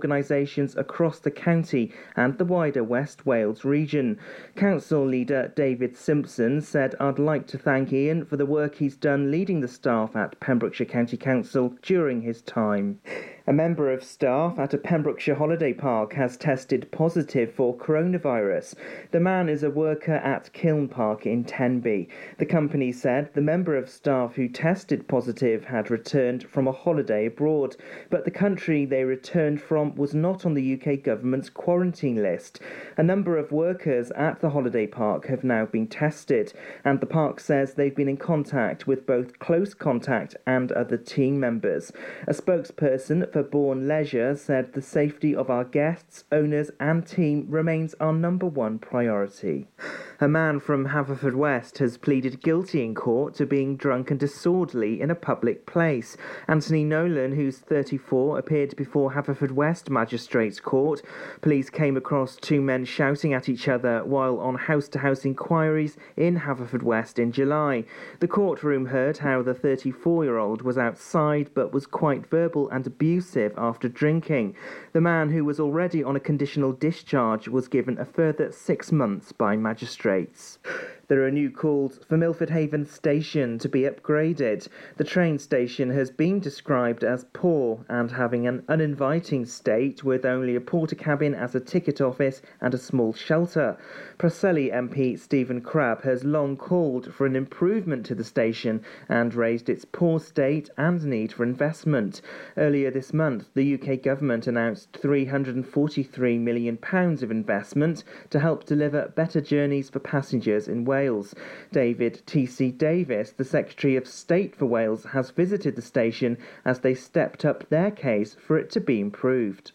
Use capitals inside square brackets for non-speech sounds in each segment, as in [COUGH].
organisations across the county and the wider West Wales region. Council leader David Simpson said, I'd like to thank Ian for the work he's done leading the staff at Pembrokeshire County Council during his time. A member of staff at a Pembrokeshire holiday park has tested positive for coronavirus. The man is a worker at Kiln Park in Tenby. The company said the member of staff who tested positive had returned from a holiday abroad, but the country they returned from was not on the UK government's quarantine list. A number of workers at the holiday park have now been tested, and the park says they've been in contact with both close contact and other team members. A spokesperson for Bourne Leisure said the safety of our guests, owners, and team remains our number one priority. A man from Haverfordwest has pleaded guilty in court to being drunk and disorderly in a public place. Anthony Nolan, who's 34, appeared before Haverfordwest Magistrates Court. Police came across two men shouting at each other while on house to house inquiries in Haverfordwest in July. The courtroom heard how the 34 year old was outside but was quite verbal and abusive after drinking. The man, who was already on a conditional discharge, was given a further six months by magistrates rates. There are new calls for Milford Haven Station to be upgraded. The train station has been described as poor and having an uninviting state with only a Portakabin as a ticket office and a small shelter. Preseli MP Stephen Crabb has long called for an improvement to the station and raised its poor state and need for investment. Earlier this month, the UK government announced £343 million of investment to help deliver better journeys for passengers in Wales. Wales. David T.C. Davies, the Secretary of State for Wales, has visited the station as they stepped up their case for it to be improved.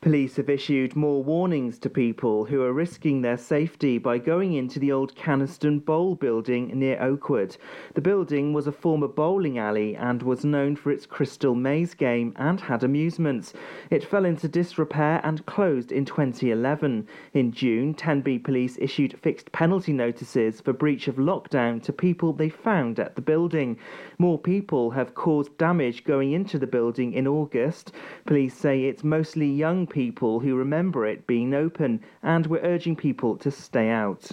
Police have issued more warnings to people who are risking their safety by going into the old Canaston Bowl building near Oakwood. The building was a former bowling alley and was known for its crystal maze game and had amusements. It fell into disrepair and closed in 2011. In June, Tenby police issued fixed penalty notices for breach of lockdown to people they found at the building. More people have caused damage going into the building in August. Police say it's mostly young people who remember it being open, and we're urging people to stay out.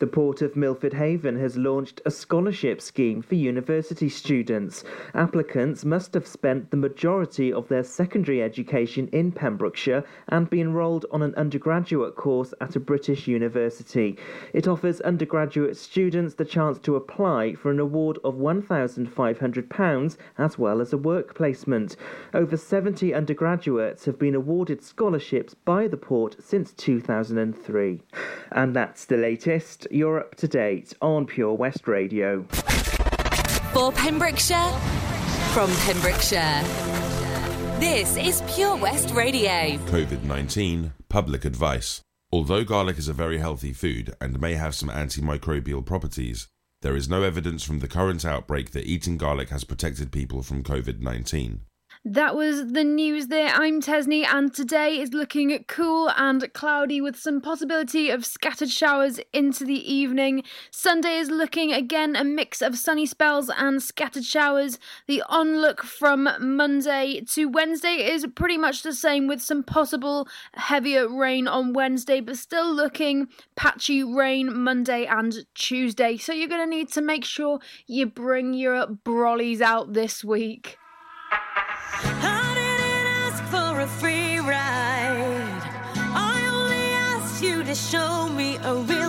The Port of Milford Haven has launched a scholarship scheme for university students. Applicants must have spent the majority of their secondary education in Pembrokeshire and be enrolled on an undergraduate course at a British university. It offers undergraduate students the chance to apply for an award of £1,500 as well as a work placement. Over 70 undergraduates have been awarded scholarships by the port since 2003. And that's the latest. You're up to date on Pure West Radio. For Pembrokeshire, from Pembrokeshire. This is Pure West Radio. COVID 19 public advice. Although garlic is a very healthy food and may have some antimicrobial properties, there is no evidence from the current outbreak that eating garlic has protected people from COVID 19. That was the news there. I'm Tesni, and today is looking cool and cloudy with some possibility of scattered showers into the evening. Sunday is looking again a mix of sunny spells and scattered showers. The onlook from Monday to Wednesday is pretty much the same with some possible heavier rain on Wednesday, but still looking patchy rain Monday and Tuesday. So you're going to need to make sure you bring your brollies out this week. Show me a real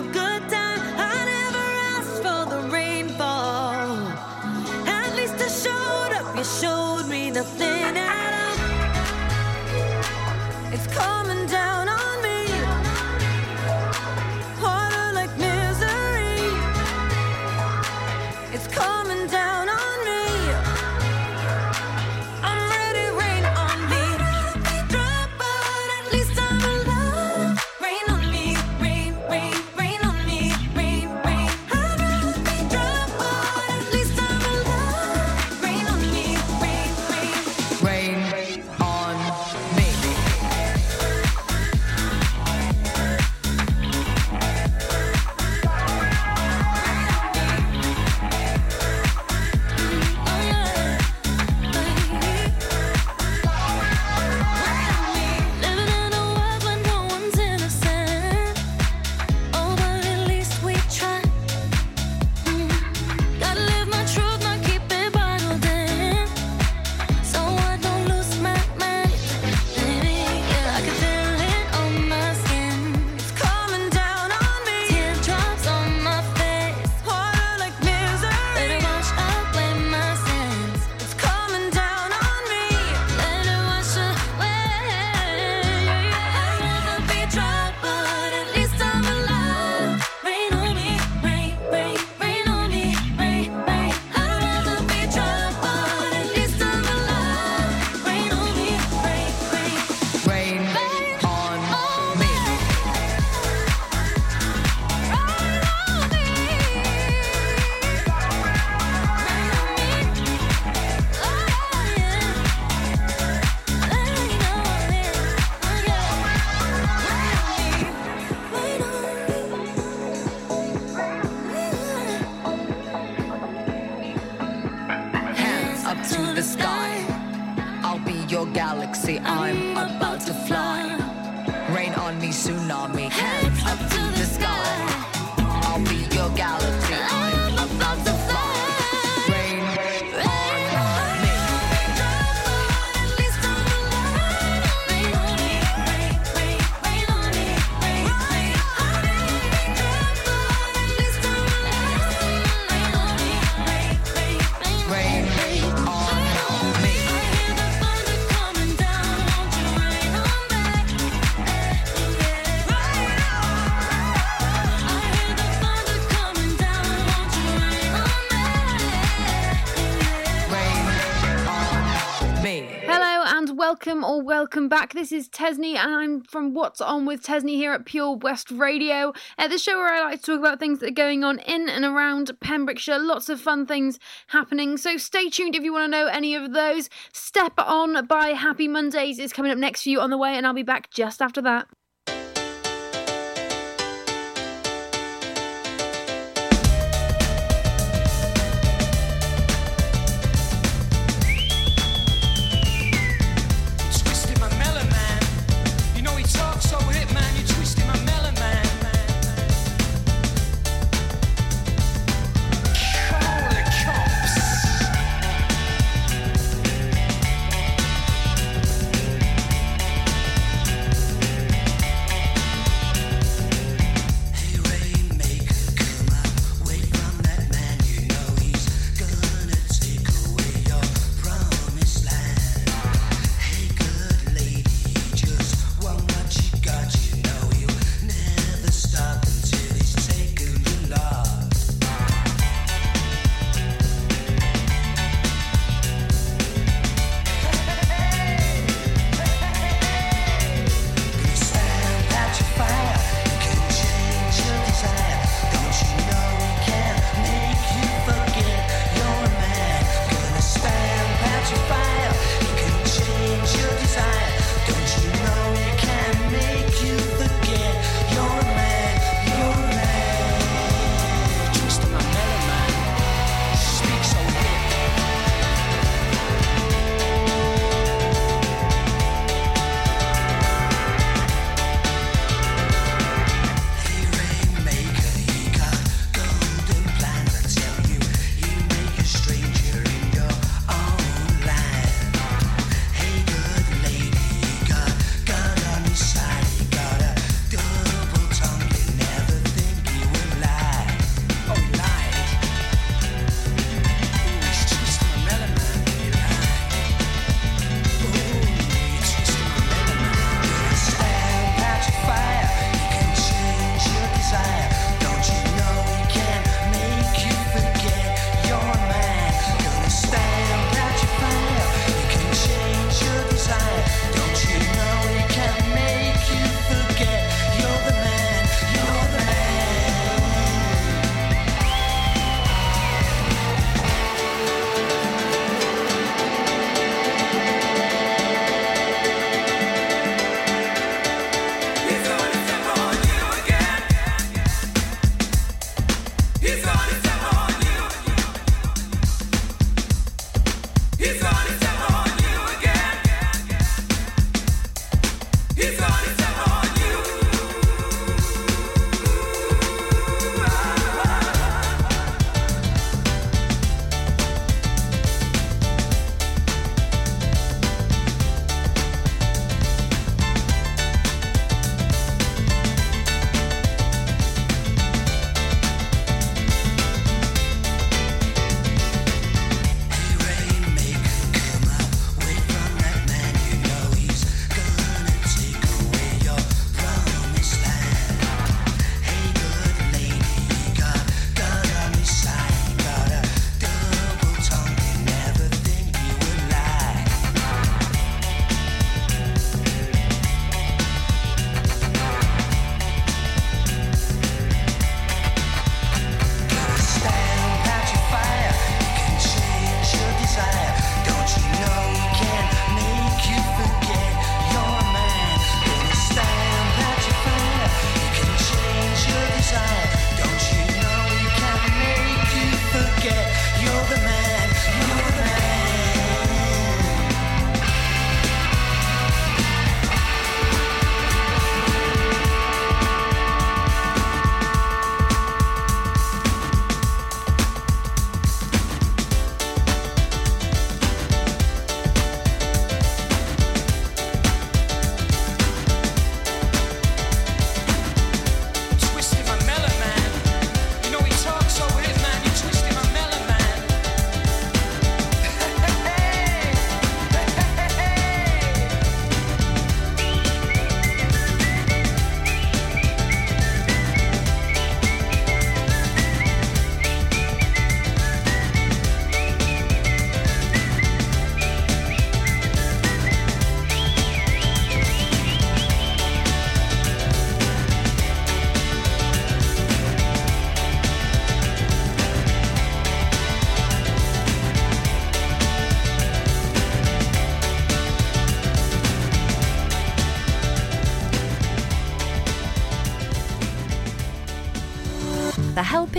welcome back. This is Tesni and I'm from What's On with Tesni here at Pure West Radio. Uh, the show where I like to talk about things that are going on in and around Pembrokeshire. Lots of fun things happening. So stay tuned if you want to know any of those. Step On by Happy Mondays is coming up next for you on the way and I'll be back just after that.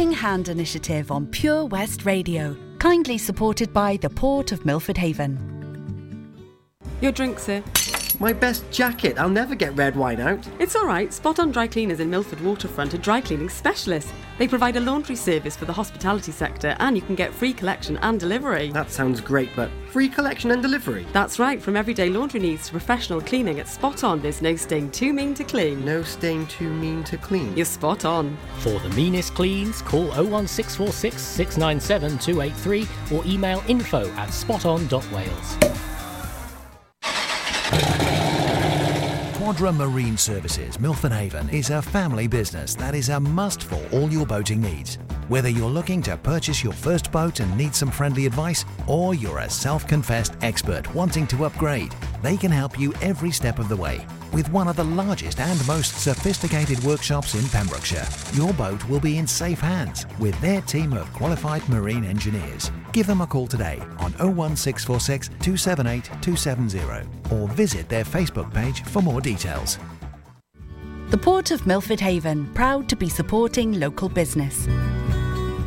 Helping Hand Initiative on Pure West Radio, kindly supported by the Port of Milford Haven. Your drink, sir. My best jacket. I'll never get red wine out. It's all right. Spot on Dry Cleaners in Milford Waterfront are dry cleaning specialists. They provide a laundry service for the hospitality sector and you can get free collection and delivery. That sounds great, but free collection and delivery? That's right. From everyday laundry needs to professional cleaning at Spot On, there's no stain too mean to clean. No stain too mean to clean. You're spot on. For the meanest cleans, call 01646 697 283 or email info at spoton.wales. Quadra Marine Services, Milford Haven, is a family business that is a must for all your boating needs. Whether you're looking to purchase your first boat and need some friendly advice, or you're a self confessed expert wanting to upgrade, they can help you every step of the way. With one of the largest and most sophisticated workshops in Pembrokeshire, your boat will be in safe hands with their team of qualified marine engineers. Give them a call today on 01646 278 270 or visit their Facebook page for more details. The Port of Milford Haven, proud to be supporting local business.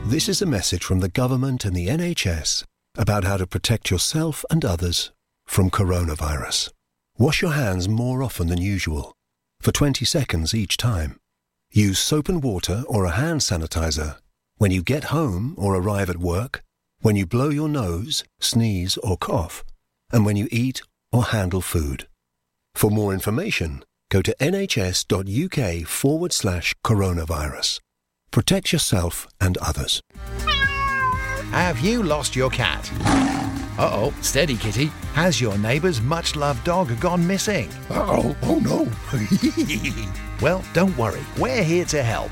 This is a message from the government and the NHS about how to protect yourself and others from coronavirus. Wash your hands more often than usual, for 20 seconds each time. Use soap and water or a hand sanitizer when you get home or arrive at work, when you blow your nose, sneeze, or cough, and when you eat or handle food. For more information, go to nhs.uk forward slash coronavirus. Protect yourself and others. Have you lost your cat? Uh oh, steady kitty. Has your neighbour's much loved dog gone missing? Uh oh, oh no. [LAUGHS] [LAUGHS] well, don't worry, we're here to help.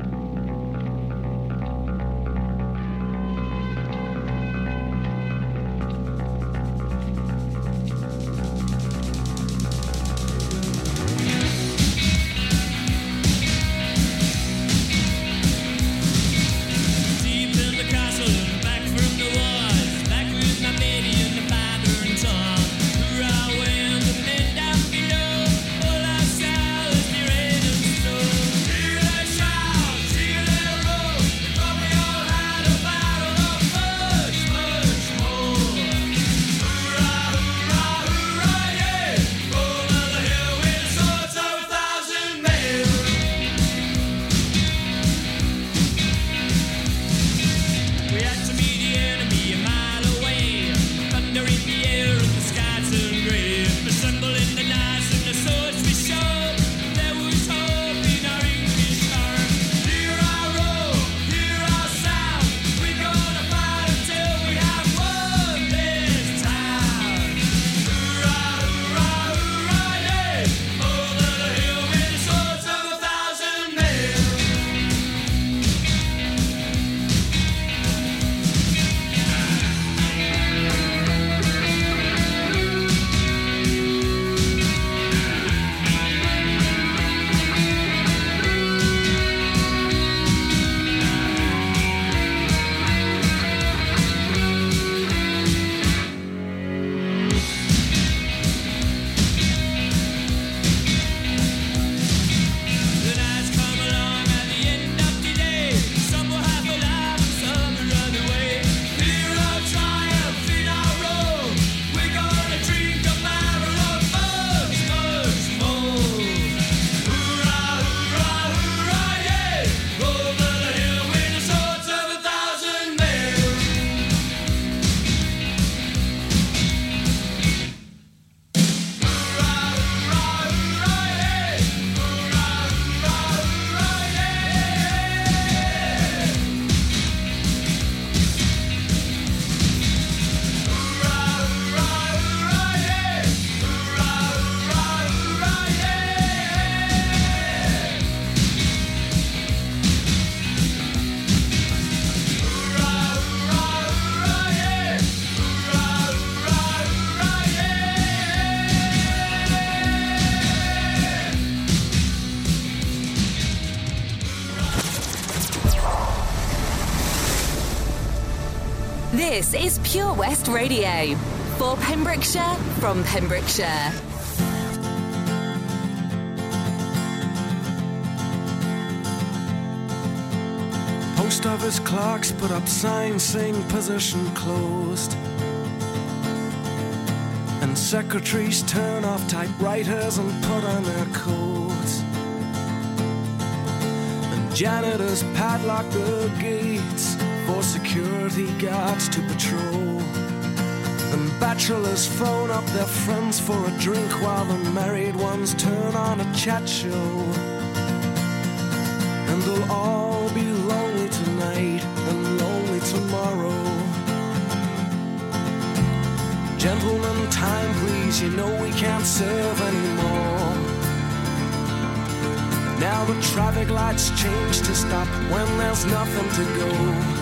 This is Pure West Radio. For Pembrokeshire, from Pembrokeshire. Post office clerks put up signs saying position closed. And secretaries turn off typewriters and put on their coats. And janitors padlock the gates for security guards to patrol. And bachelors phone up their friends for a drink while the married ones turn on a chat show. And they'll all be lonely tonight and lonely tomorrow. Gentlemen, time please, you know we can't serve anymore. Now the traffic lights change to stop when there's nothing to go.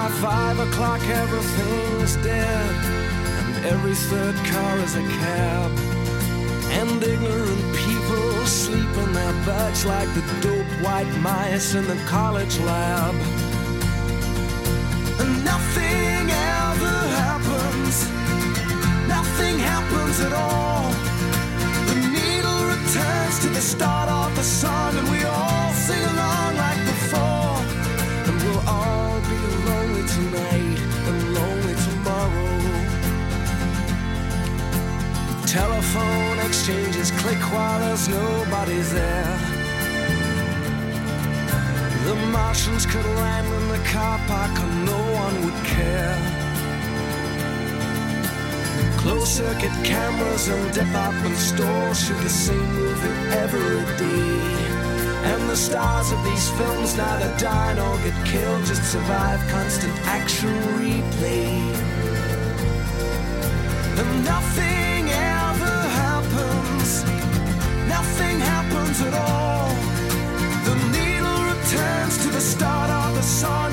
By five o'clock everything's dead, and every third car is a cab. And ignorant people sleep in their beds like the dope white mice in the college lab. And nothing ever happens, nothing happens at all. The needle returns to the start of the song, and we all sing along Telephone exchanges click while there's nobody there. The Martians could land in the car park and no one would care. Closed circuit cameras and department stores shoot the same movie every day. And the stars of these films neither die nor get killed, just survive constant action replay. And nothing nothing happens at all. The needle returns to the start of the song,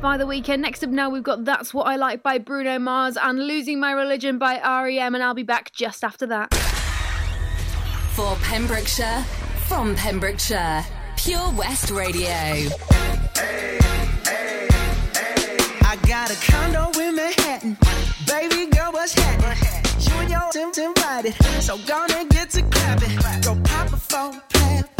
By The Weekend. Next up now we've got That's What I Like by Bruno Mars and Losing My Religion by REM and I'll be back just after that. For Pembrokeshire, from Pembrokeshire, Pure West Radio. Hey, hey, hey. I got a condo in Manhattan. Baby girl, what's happening? You and your Tim's invited. So gonna get to clapping. Go pop a plan. Pop,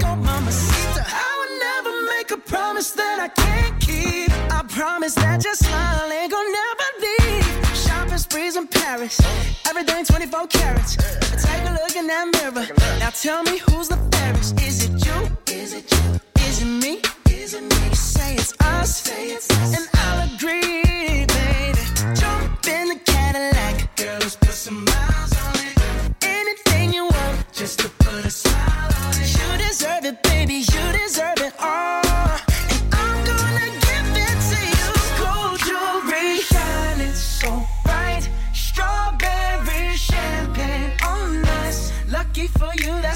promise that I can't keep. I promise that your smile ain't gonna never leave. Shopping sprees in Paris. Everything 24 carats. Take a look in that mirror. Now tell me who's the fairest. Is it you? Is it you? Is it me? Is it me? You Say it's us. And I'll agree, baby. Jump in the Cadillac. Girl, let's put some miles on it. Anything you want, just to put a smile on it. You deserve it, baby. You deserve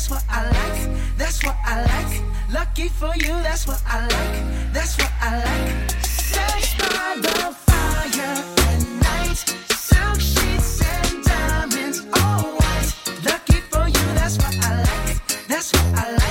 that's what I like. That's what I like. Lucky for you, that's what I like. That's what I like. Sex by the fire at night. Silk sheets and diamonds, all white. Lucky for you, that's what I like. That's what I like.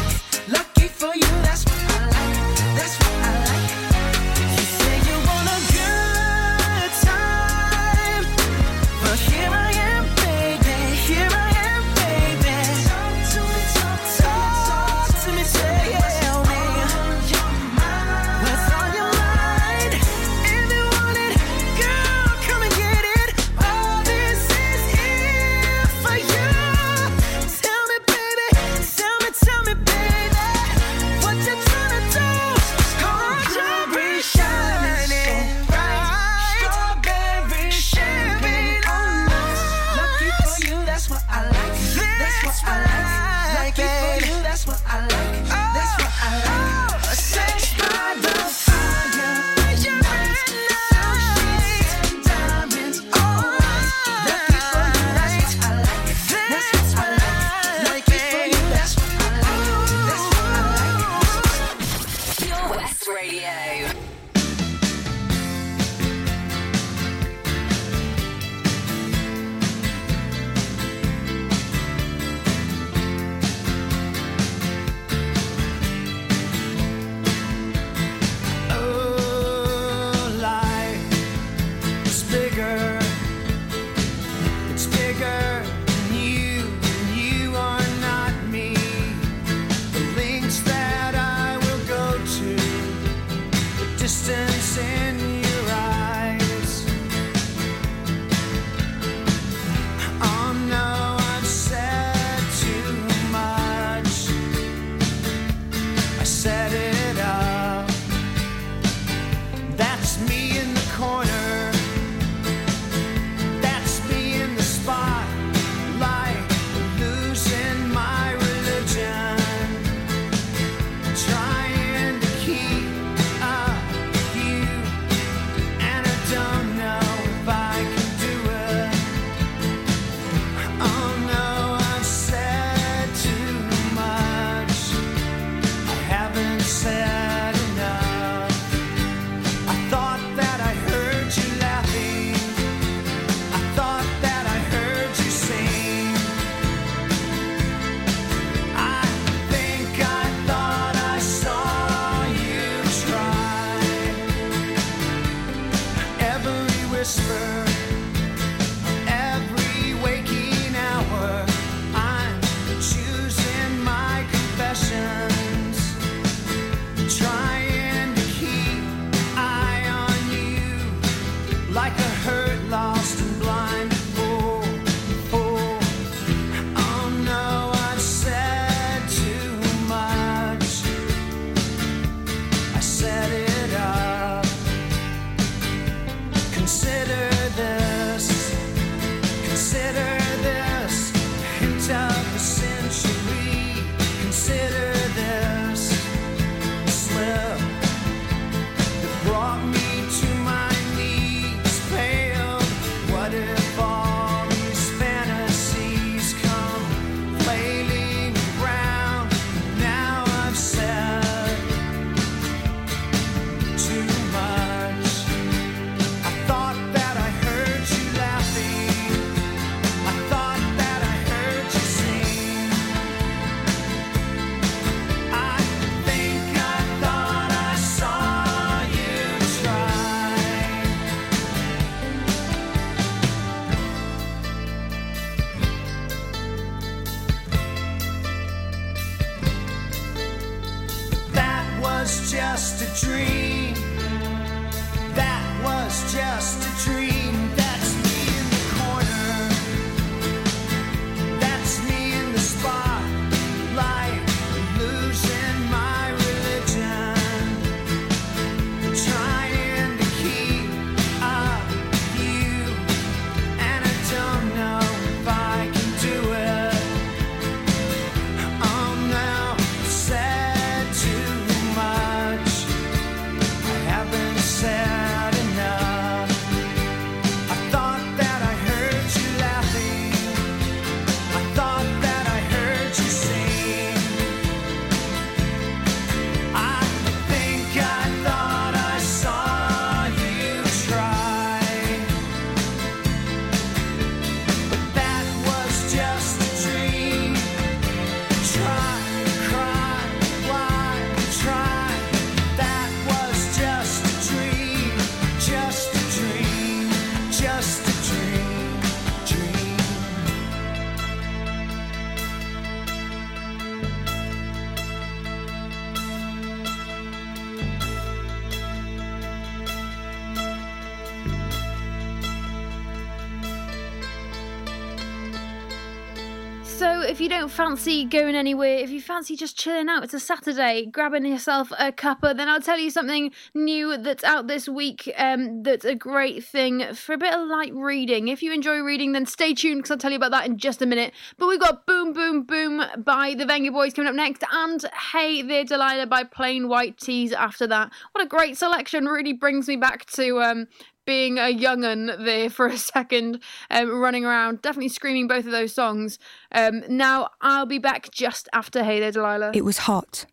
fancy going anywhere, if you fancy just chilling out, it's a Saturday, grabbing yourself a cuppa, then I'll tell you something new that's out this week um, that's a great thing for a bit of light reading. If you enjoy reading, then stay tuned because I'll tell you about that in just a minute. But we've got Boom Boom Boom by the Vengaboys coming up next, and Hey There Delilah by Plain White T's after that. What a great selection! Really brings me back to um, being a young'un there for a [LAUGHS] second, um, running around, definitely screaming both of those songs. Um, now I'll be back just after Hey There Delilah. It was hot,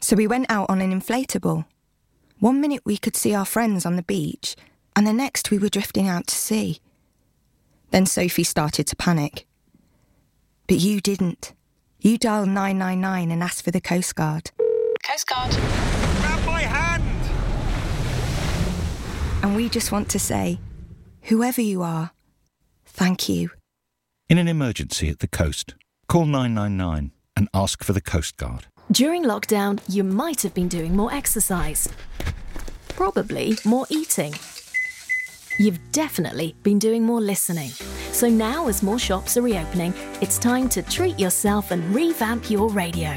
so we went out on an inflatable. One minute we could see our friends on the beach, and the next we were drifting out to sea. Then Sophie started to panic. But you didn't. You dialed 999 and asked for the Coast Guard. Coast Guard. And we just want to say, whoever you are, thank you. In an emergency at the coast, call 999 and ask for the Coast Guard. During lockdown, you might have been doing more exercise. Probably more eating. You've definitely been doing more listening. So now, as more shops are reopening, it's time to treat yourself and revamp your radio.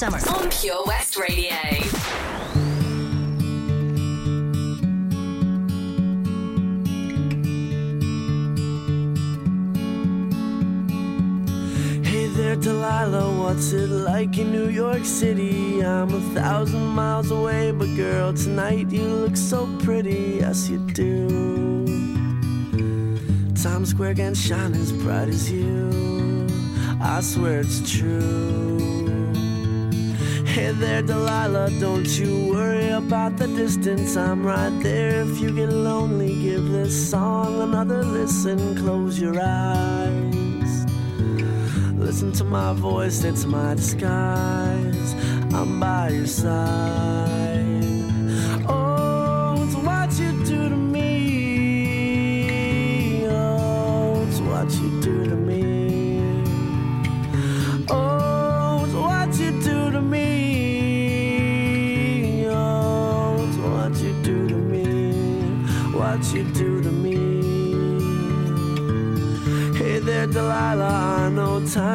Many days left in summer? On Pure West Radio. Hey there, Delilah, what's it like in New York City? I'm a thousand miles away, but girl, tonight you look so pretty. Yes, you do. Times Square can shine as bright as you. I swear it's true. There, Delilah, don't you worry about the distance. I'm right there. If you get lonely, give this song another listen. Close your eyes. Listen to my voice, it's my disguise. I'm by your side.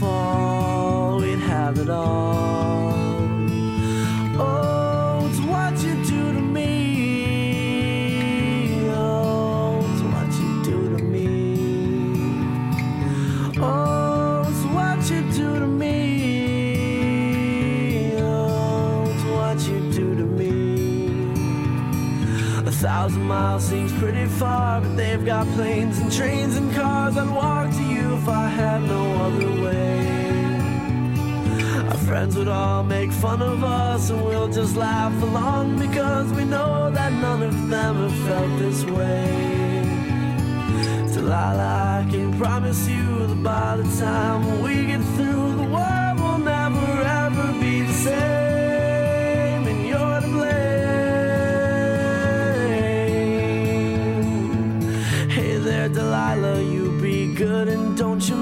fall. We'd have it all. Oh, it's what you do to me. Oh, it's what you do to me. Oh, it's what you do to me. Oh, it's what you do to me. A thousand miles seems pretty far, but they've got planes and trains and cars. I'd walk to you I had no other way. Our friends would all make fun of us, and we'll just laugh along because we know that none of them have felt this way. Delilah, I can promise you that by the time we get through, the world will never ever be the same, and you're to blame. Hey there, Delilah, you be good and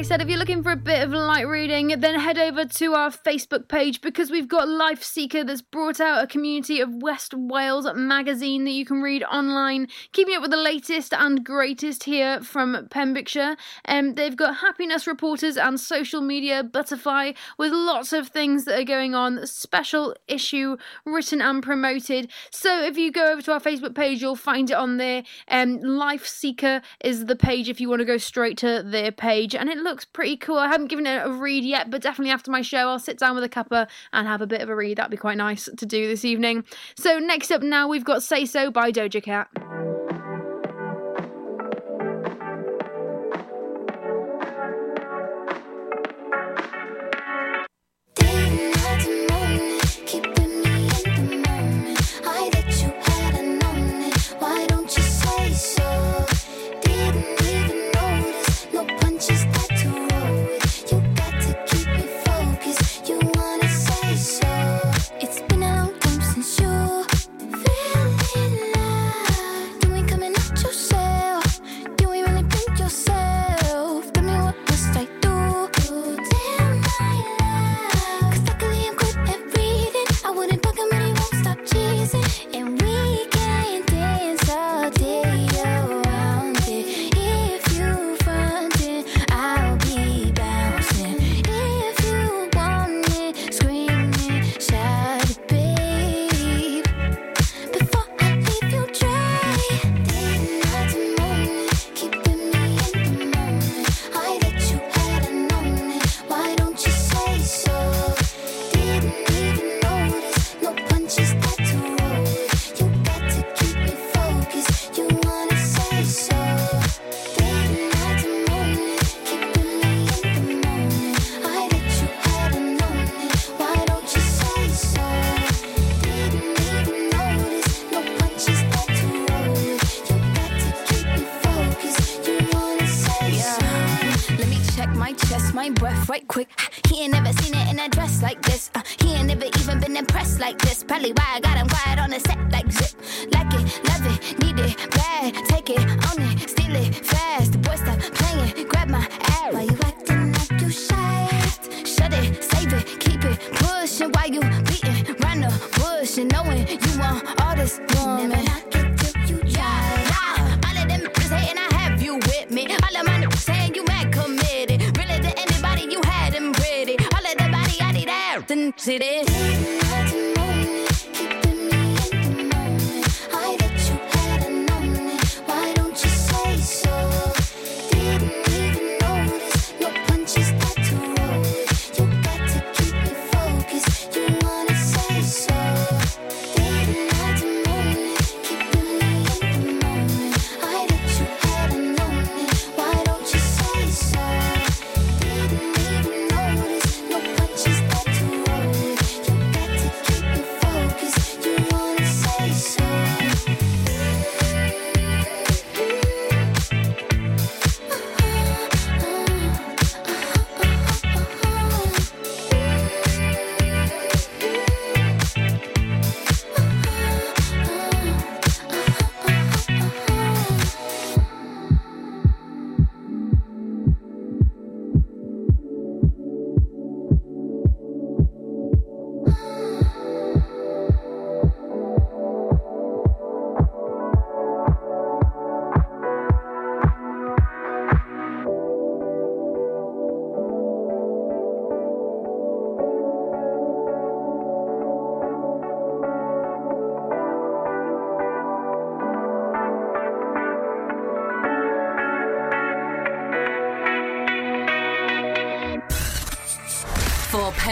I said, if you're looking for a bit of light reading, then head over to our Facebook page because we've got Life Seeker that's brought out a community of West Wales magazine that you can read online, keeping up with the latest and greatest here from Pembrokeshire. Um, they've got happiness reporters and social media butterfly with lots of things that are going on, special issue written and promoted. So, if you go over to our Facebook page, you'll find it on there. Um, Life Seeker is the page if you want to go straight to their page, and it looks pretty cool. I haven't given it a read yet, but definitely after my show, I'll sit down with a cuppa and have a bit of a read. That'd be quite nice to do this evening. So, next up now, we've got Say So by Doja Cat.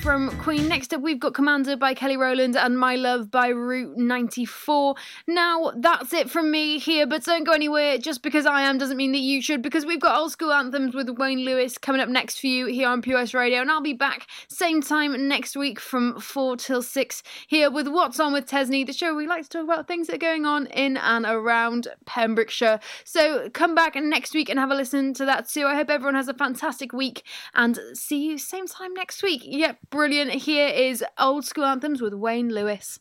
From Queen. Next up, we've got Commander by Kelly Rowland and My Love by Route 94. Now, that's it from me here, but don't go anywhere. Just because I am doesn't mean that you should, because we've got old school anthems with Wayne Lewis coming up next for you here on POS Radio, and I'll be back same time next week from 4 till 6 here with What's On with Tesni, the show we like to talk about things that are going on in and around Pembrokeshire. So come back next week and have a listen to that too. I hope everyone has a fantastic week and see you same time next week. Yep, brilliant. Here is Old School Anthems with Wayne Lewis.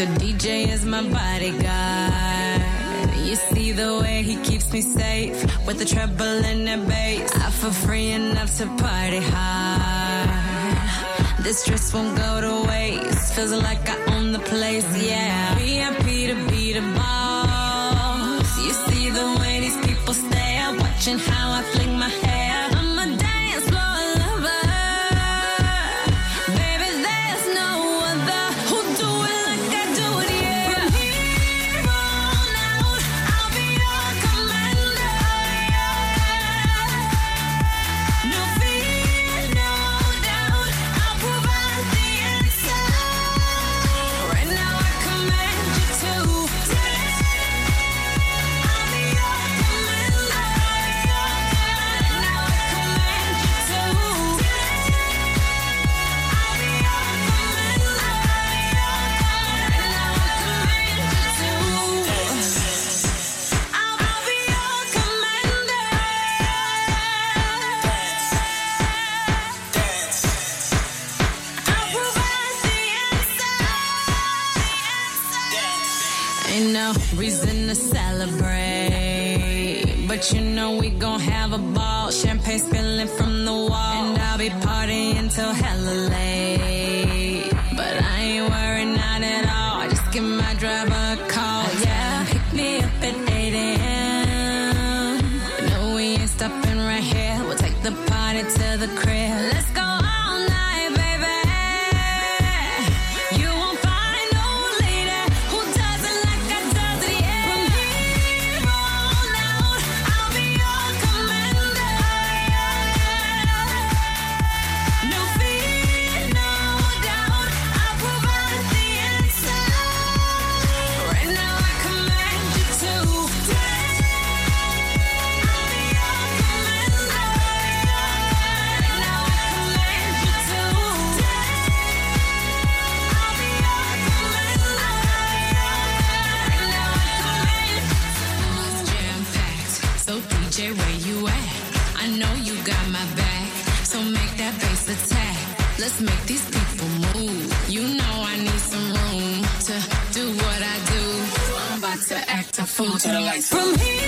The DJ is my bodyguard. You see the way he keeps me safe with the treble and the bass. I feel free enough to party hard. This dress won't go to waste. Feels like I own the place, yeah. VIP to be the boss. You see the way these people stare, watching how I fling my hair. Ain't no reason to celebrate. But you know we gon' have a ball. Champagne spilling from the wall. And I'll be partying till hella late. But I ain't worried, not at all. I just give my driver a call. Yeah, pick me up at 8 a.m. No, we ain't stopping right here. We'll take the party to the crib. Let's go to the lights. From here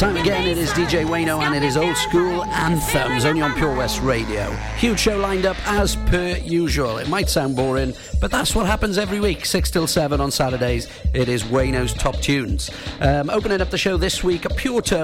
time again. It is DJ Wayno and it is old school anthems only on Pure West Radio. Huge show lined up as per usual. It might sound boring, but that's what happens every week, 6 till 7 on Saturdays. It is Wayno's Top Tunes. Um, opening up the show this week, a pure turn